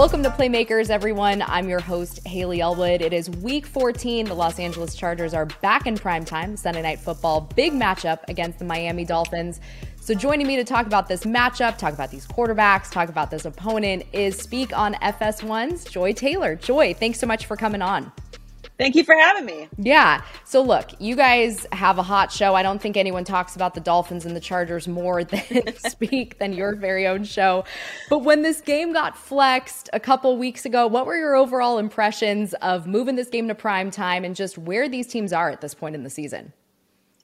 Welcome to Playmakers, everyone. I'm your host, Hayley Elwood. It is week 14. The Los Angeles Chargers are back in prime time, Sunday Night Football. Big matchup against the Miami Dolphins. So, joining me to talk about this matchup, talk about these quarterbacks, talk about this opponent is Speak on FS1's Joy Taylor. Joy, thanks so much for coming on. Thank you for having me. Yeah. So, look, you guys have a hot show. I don't think anyone talks about the Dolphins and the Chargers more than speak than your very own show. But when this game got flexed a couple weeks ago, what were your overall impressions of moving this game to prime time and just where these teams are at this point in the season?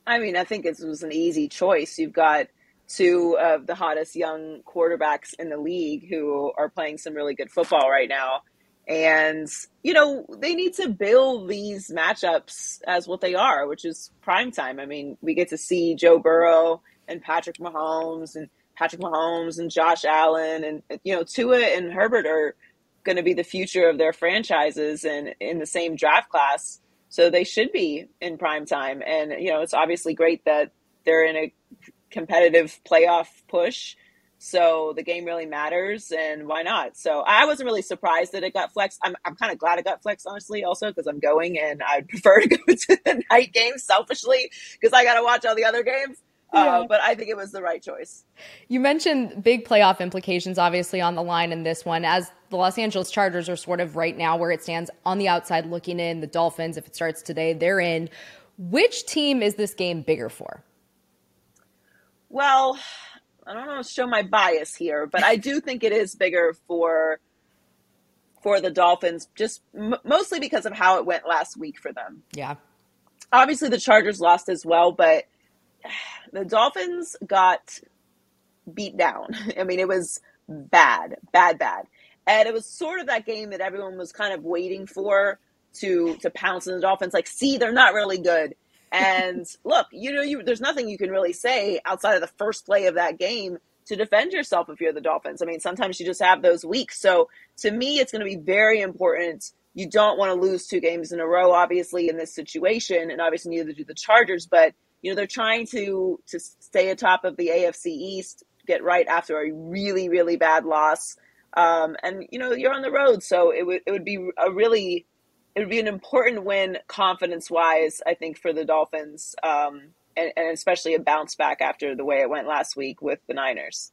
I mean, I think it was an easy choice. You've got two of the hottest young quarterbacks in the league who are playing some really good football right now. And, you know, they need to build these matchups as what they are, which is prime time. I mean, we get to see Joe Burrow and Patrick Mahomes and Patrick Mahomes and Josh Allen and, you know, Tua and Herbert are going to be the future of their franchises and in the same draft class. So they should be in prime time. And, you know, it's obviously great that they're in a competitive playoff push so the game really matters, and why not? So I wasn't really surprised that it got flexed. I'm, I'm kind of glad it got flexed, honestly, also because I'm going and I'd prefer to go to the night game selfishly because I got to watch all the other games. Uh, yeah. Uh, but I think it was the right choice. You mentioned big playoff implications, obviously, on the line in this one, as the Los Angeles Chargers are sort of right now where it stands on the outside looking in. The Dolphins, if it starts today, they're in. Which team is this game bigger for? Well, I don't want to show my bias here, but I do think it is bigger for for the Dolphins, just m- mostly because of how it went last week for them. Yeah. Obviously, the Chargers lost as well, but the Dolphins got beat down. I mean, it was bad, bad, bad, and it was sort of that game that everyone was kind of waiting for to to pounce on the Dolphins. Like, see, they're not really good and look, you know, you there's nothing you can really say outside of the first play of that game to defend yourself if you're the Dolphins. I mean, sometimes you just have those weeks. So to me, it's going to be very important. You don't want to lose two games in a row, obviously, in this situation, and obviously neither do the Chargers. But you know, they're trying to to stay atop of the AFC East, get right after a really really bad loss. Um, and you know, you're on the road, so it would it would be a really it would be an important win confidence wise, I think, for the Dolphins, um, and, and especially a bounce back after the way it went last week with the Niners.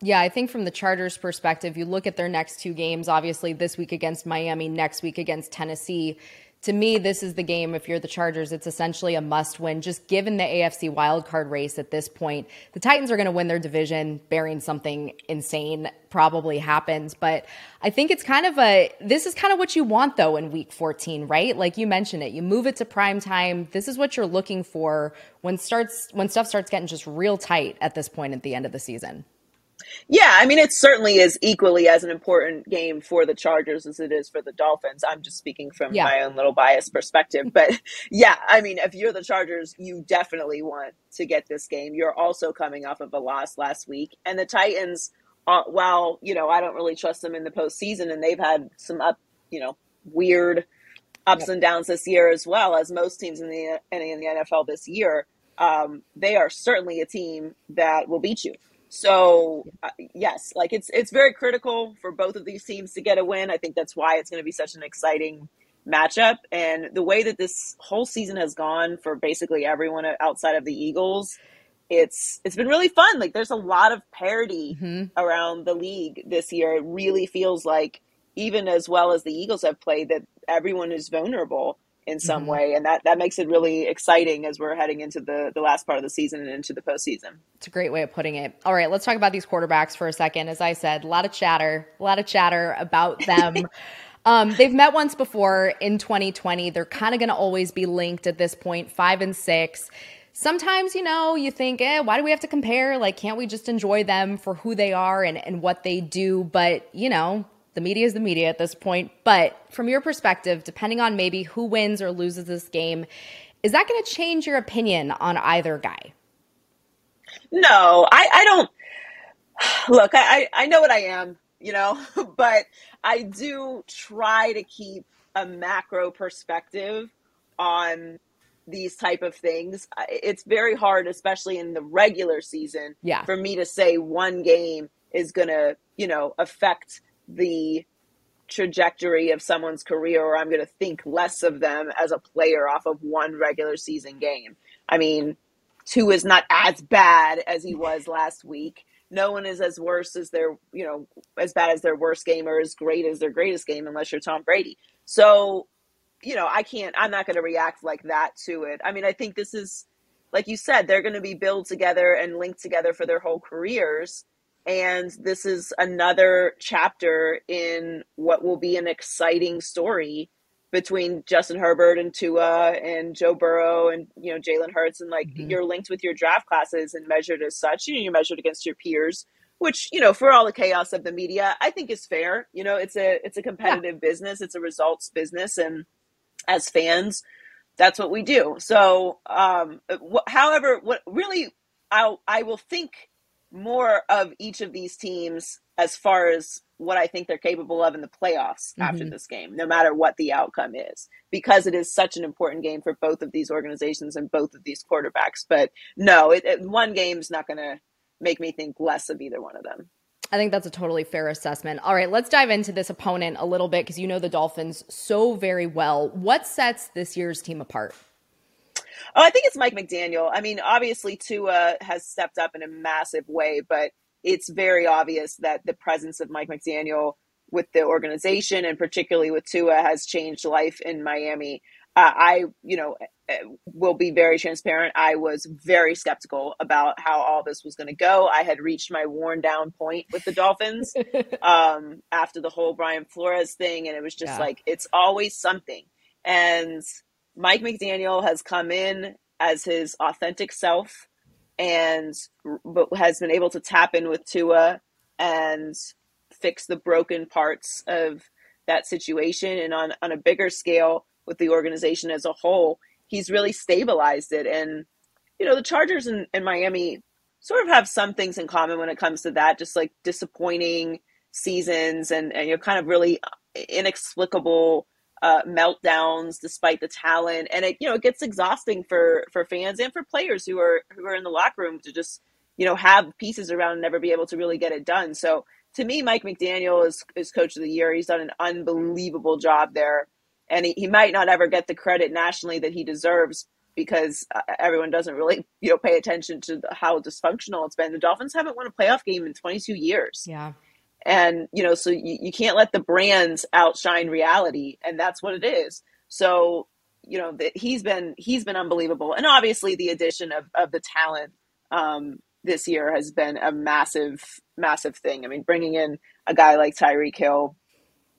Yeah, I think from the Chargers' perspective, you look at their next two games, obviously this week against Miami, next week against Tennessee to me, this is the game. If you're the Chargers, it's essentially a must win. Just given the AFC wildcard race at this point, the Titans are going to win their division, bearing something insane probably happens. But I think it's kind of a, this is kind of what you want though in week 14, right? Like you mentioned it, you move it to prime time. This is what you're looking for when starts, when stuff starts getting just real tight at this point at the end of the season. Yeah, I mean, it certainly is equally as an important game for the Chargers as it is for the Dolphins. I'm just speaking from yeah. my own little biased perspective. But yeah, I mean, if you're the Chargers, you definitely want to get this game. You're also coming off of a loss last week. And the Titans, uh, while, you know, I don't really trust them in the postseason, and they've had some up, you know, weird ups and downs this year as well as most teams in the in the NFL this year. Um, they are certainly a team that will beat you. So uh, yes, like it's it's very critical for both of these teams to get a win. I think that's why it's going to be such an exciting matchup. And the way that this whole season has gone for basically everyone outside of the Eagles, it's it's been really fun. Like there's a lot of parity mm-hmm. around the league this year. It really feels like even as well as the Eagles have played, that everyone is vulnerable in some mm-hmm. way, and that that makes it really exciting as we're heading into the the last part of the season and into the postseason. It's a great way of putting it. All right, let's talk about these quarterbacks for a second. As I said, a lot of chatter, a lot of chatter about them. um, they've met once before in 2020. They're kind of going to always be linked at this point, five and six. Sometimes, you know, you think, eh, why do we have to compare? Like, can't we just enjoy them for who they are and, and what they do? But, you know, the media is the media at this point. But from your perspective, depending on maybe who wins or loses this game, is that going to change your opinion on either guy? No, I, I don't. Look, I, I know what I am, you know, but I do try to keep a macro perspective on these type of things. It's very hard, especially in the regular season, yeah. for me to say one game is going to, you know, affect the trajectory of someone's career or I'm going to think less of them as a player off of one regular season game. I mean, Tua is not as bad as he was last week. No one is as worse as their, you know, as bad as their worst game or as great as their greatest game unless you're Tom Brady. So, you know, I can't I'm not going to react like that to it. I mean, I think this is like you said, they're going to be built together and linked together for their whole careers and this is another chapter in what will be an exciting story between Justin Herbert and Tua and Joe Burrow and you know Jalen Hurts and like mm-hmm. you're linked with your draft classes and measured as such. You know, you're measured against your peers, which you know for all the chaos of the media, I think is fair. You know, it's a it's a competitive yeah. business, it's a results business, and as fans, that's what we do. So, um, wh- however, what really I I will think more of each of these teams as far as what I think they're capable of in the playoffs mm-hmm. after this game, no matter what the outcome is, because it is such an important game for both of these organizations and both of these quarterbacks. But no, it, it, one game's not going to make me think less of either one of them. I think that's a totally fair assessment. All right, let's dive into this opponent a little bit because you know the Dolphins so very well. What sets this year's team apart? Oh, I think it's Mike McDaniel. I mean, obviously Tua has stepped up in a massive way, but it's very obvious that the presence of Mike McDaniel with the organization and particularly with Tua has changed life in Miami. Uh, I, you know, eh, will be very transparent. I was very skeptical about how all this was going to go. I had reached my worn down point with the Dolphins um, after the whole Brian Flores thing, and it was just yeah. like it's always something. And Mike McDaniel has come in as his authentic self and has been able to tap in with Tua and fix the broken parts of that situation. And on, on a bigger scale with the organization as a whole he's really stabilized it. And you know the chargers and, and miami sort of have some things in common when it comes to that just like disappointing seasons and, and you're kind of really inexplicable uh, meltdowns despite the talent, and it you know it gets exhausting for for fans and for players who are who are in the locker room to just you know have pieces around and never be able to really get it done. So to me, Mike McDaniel is is coach of the year. He's done an unbelievable job there, and he, he might not ever get the credit nationally that he deserves because uh, everyone doesn't really you know pay attention to how dysfunctional it's been. The Dolphins haven't won a playoff game in 22 years. Yeah and you know so you, you can't let the brands outshine reality and that's what it is. So you know that he's been he's been unbelievable. And obviously the addition of, of the talent um, this year has been a massive massive thing. I mean bringing in a guy like tyreek hill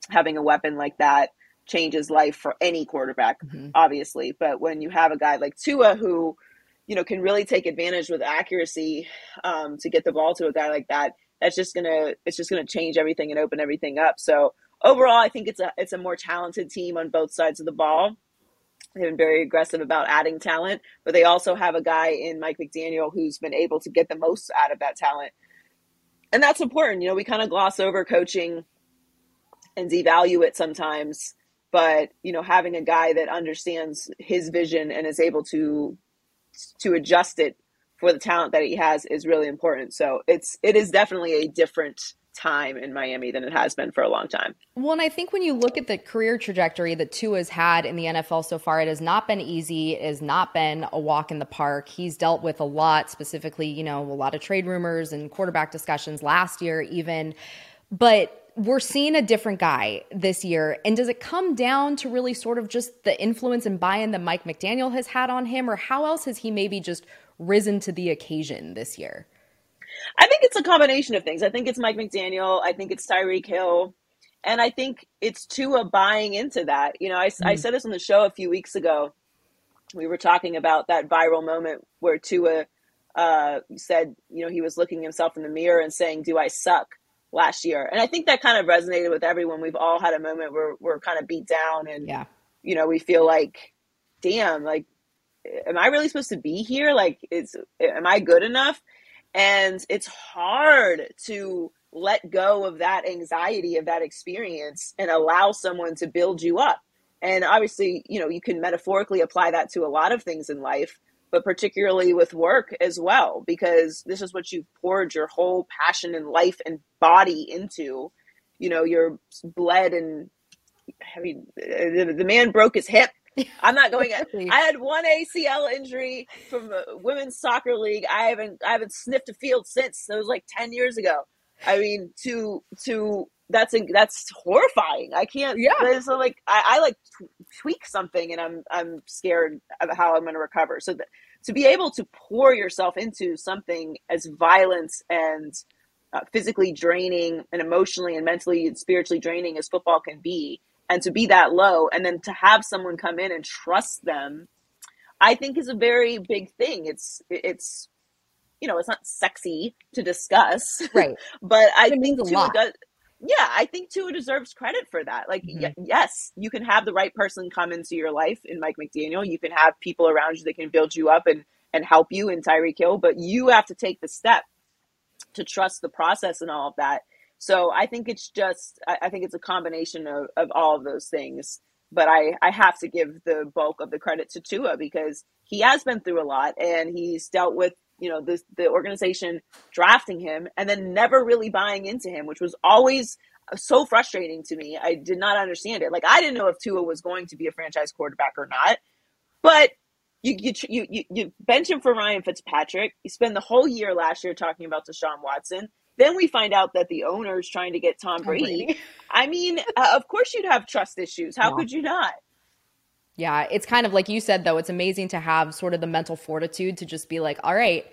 having a weapon like that changes life for any quarterback mm-hmm. obviously. But when you have a guy like tua who you know can really take advantage with accuracy um, to get the ball to a guy like that that's just gonna it's just gonna change everything and open everything up. So overall, I think it's a it's a more talented team on both sides of the ball. They've been very aggressive about adding talent, but they also have a guy in Mike McDaniel who's been able to get the most out of that talent. And that's important. You know, we kind of gloss over coaching and devalue it sometimes, but you know, having a guy that understands his vision and is able to to adjust it for the talent that he has is really important. So it's it is definitely a different time in Miami than it has been for a long time. Well, and I think when you look at the career trajectory that Tua has had in the NFL so far, it has not been easy. It has not been a walk in the park. He's dealt with a lot, specifically, you know, a lot of trade rumors and quarterback discussions last year, even. But we're seeing a different guy this year. And does it come down to really sort of just the influence and buy in that Mike McDaniel has had on him, or how else has he maybe just risen to the occasion this year? I think it's a combination of things. I think it's Mike McDaniel. I think it's Tyreek Hill. And I think it's Tua buying into that. You know, I, mm-hmm. I said this on the show a few weeks ago. We were talking about that viral moment where Tua uh, said, you know, he was looking himself in the mirror and saying, Do I suck? last year. And I think that kind of resonated with everyone. We've all had a moment where we're kind of beat down and, yeah. you know, we feel like, damn, like am I really supposed to be here? Like, is am I good enough? And it's hard to let go of that anxiety of that experience and allow someone to build you up. And obviously, you know, you can metaphorically apply that to a lot of things in life, but particularly with work as well, because this is what you've poured your whole passion and life and body into. you know, you're bled and I mean, the, the man broke his hip. I'm not going. I had one ACL injury from a women's soccer league. I haven't I haven't sniffed a field since. It was like ten years ago. I mean, to to that's a, that's horrifying. I can't. Yeah. So like I, I like tweak something and I'm I'm scared of how I'm going to recover. So that, to be able to pour yourself into something as violent and uh, physically draining and emotionally and mentally and spiritually draining as football can be and to be that low and then to have someone come in and trust them i think is a very big thing. It's it's you know it's not sexy to discuss right. but i it think Tua does yeah i think Tua deserves credit for that. Like mm-hmm. y- yes you can have the right person come into your life in mike mcdaniel. You can have people around you that can build you up and and help you in tyreek hill but you have to take the step to trust the process and all of that so I think it's just, I, think it's a combination of, of all of those things. But I, I have to give the bulk of the credit to Tua because he has been through a lot and he's dealt with, you know, the, the organization drafting him and then never really buying into him, which was always so frustrating to me. I did not understand it. Like I didn't know if Tua was going to be a franchise quarterback or not, but you you you you bench him for Ryan Fitzpatrick. You spend the whole year last year talking about Deshaun Watson. Then we find out that the owner is trying to get Tom Brady. Brady. I mean, uh, of course you'd have trust issues. How yeah. could you not? Yeah, it's kind of like you said, though, it's amazing to have sort of the mental fortitude to just be like, all right,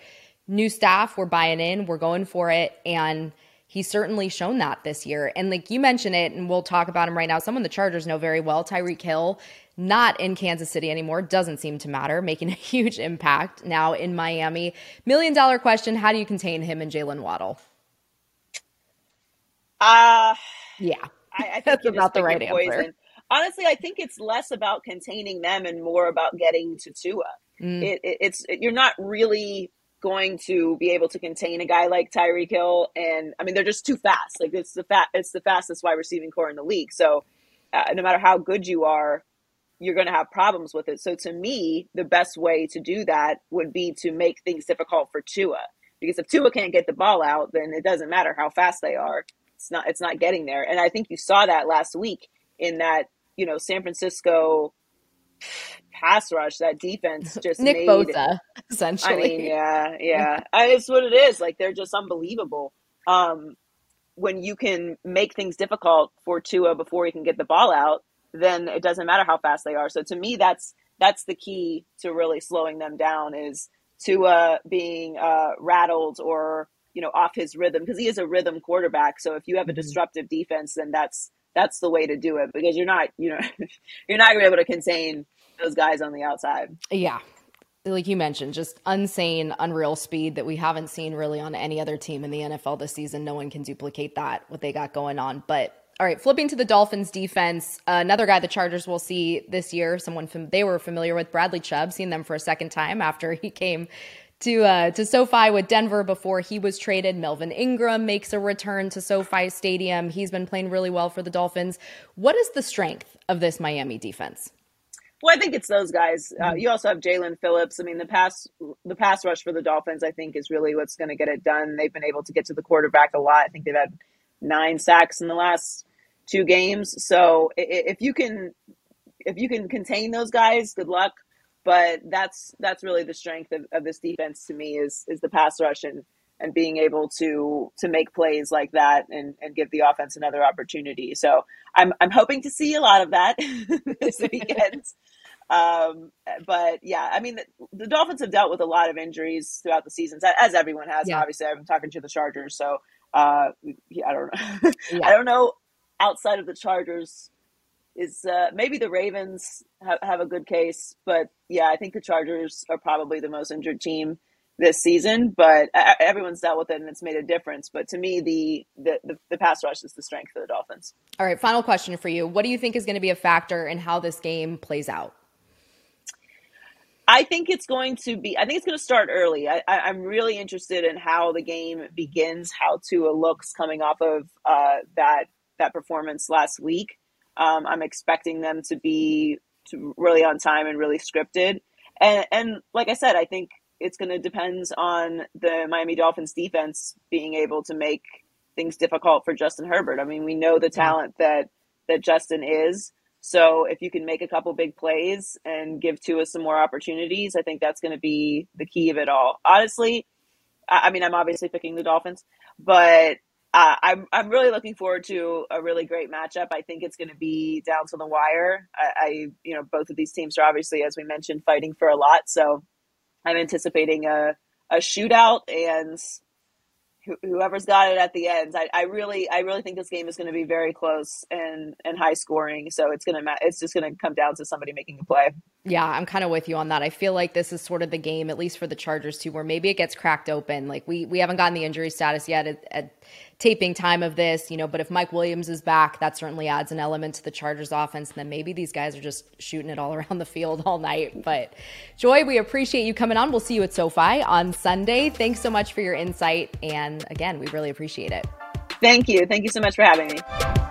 new staff, we're buying in, we're going for it. And he's certainly shown that this year. And like you mentioned it, and we'll talk about him right now. Someone the Chargers know very well, Tyreek Hill, not in Kansas City anymore, doesn't seem to matter, making a huge impact now in Miami. Million dollar question How do you contain him and Jaylen Waddle? Uh, yeah. I, I think that's about the right answer. Honestly, I think it's less about containing them and more about getting to Tua. Mm. It, it, it's it, you're not really going to be able to contain a guy like Tyreek Hill, and I mean they're just too fast. Like it's the fat, it's the fastest wide receiving corps in the league. So uh, no matter how good you are, you're going to have problems with it. So to me, the best way to do that would be to make things difficult for Tua. Because if Tua can't get the ball out, then it doesn't matter how fast they are it's not it's not getting there. And I think you saw that last week in that you know San Francisco pass rush, that defense just Nick made, Bosa essentially. I mean, yeah, yeah, it's what it is. Like they're just unbelievable. Um, when you can make things difficult for Tua before he can get the ball out, then it doesn't matter how fast they are. So to me, that's that's the key to really slowing them down is Tua being uh, rattled or you know off his rhythm because he is a rhythm quarterback. So if you have a mm-hmm. disruptive defense, then that's that's the way to do it because you're not you know you're not gonna be able to contain those guys on the outside. Yeah. Like you mentioned, just insane, unreal speed that we haven't seen really on any other team in the NFL this season. No one can duplicate that, what they got going on. But all right, flipping to the Dolphins defense, uh, another guy the Chargers will see this year, someone fam- they were familiar with, Bradley Chubb, seen them for a second time after he came to uh, to SoFi with Denver before he was traded. Melvin Ingram makes a return to SoFi Stadium. He's been playing really well for the Dolphins. What is the strength of this Miami defense? Well, I think it's those guys. Uh, mm-hmm. you also have Jaelan Phillips. I mean, the pass the pass rush for the Dolphins, I think, is really what's going to get it done. They've been able to get to the quarterback a lot. I think they've had nine sacks in the last two games. So if you can if you can contain those guys, good luck. But that's that's really the strength of, of this defense to me is is the pass rush and and being able to to make plays like that and, and give the offense another opportunity. So I'm I'm hoping to see a lot of that this weekend. um, but yeah, I mean the, the, Dolphins have dealt with a lot of injuries throughout the seasons, as everyone has. Yeah. Obviously, I've been talking to the Chargers, so uh, I don't know. yeah. I don't know outside of the Chargers is uh, maybe the Ravens have, have a good case, but yeah, I think the Chargers are probably the most injured team this season. But everyone's dealt with it, and it's made a difference. But to me, the the the, the pass rush is the strength of the Dolphins. All right, final question for you: What do you think is going to be a factor in how this game plays out? I think it's going to be. I think it's going to start early. I, am really interested in how the game begins, how Tua looks coming off of uh, that that performance last week. Um, I'm expecting them to be to really on time and really scripted. And and like I said, I think it's going to depend on the Miami Dolphins defense being able to make things difficult for Justin Herbert. I mean, we know the talent that that Justin is. So if you can make a couple big plays and give Tua some more opportunities, I think that's going to be the key of it all. Honestly, I mean, I'm obviously picking the Dolphins, but uh, I'm I'm really looking forward to a really great matchup. I think it's going to be down to the wire. I, I, you know both of these teams are obviously, as we mentioned, fighting for a lot. So I'm anticipating a a shootout and whoever's got it at the end. I, I really, I really think this game is going to be very close and and high scoring. So it's gonna, it's just going to come down to somebody making a play. Yeah, I'm kind of with you on that. I feel like this is sort of the game, at least for the Chargers too, where maybe it gets cracked open. Like we we haven't gotten the injury status yet at, at taping time of this, you know, but if Mike Williams is back, that certainly adds an element to the Chargers offense. And then maybe these guys are just shooting it all around the field all night. But Joy, we appreciate you coming on. We'll see you at SoFi on Sunday. Thanks so much for your insight. And again, we really appreciate it. Thank you. Thank you so much for having me.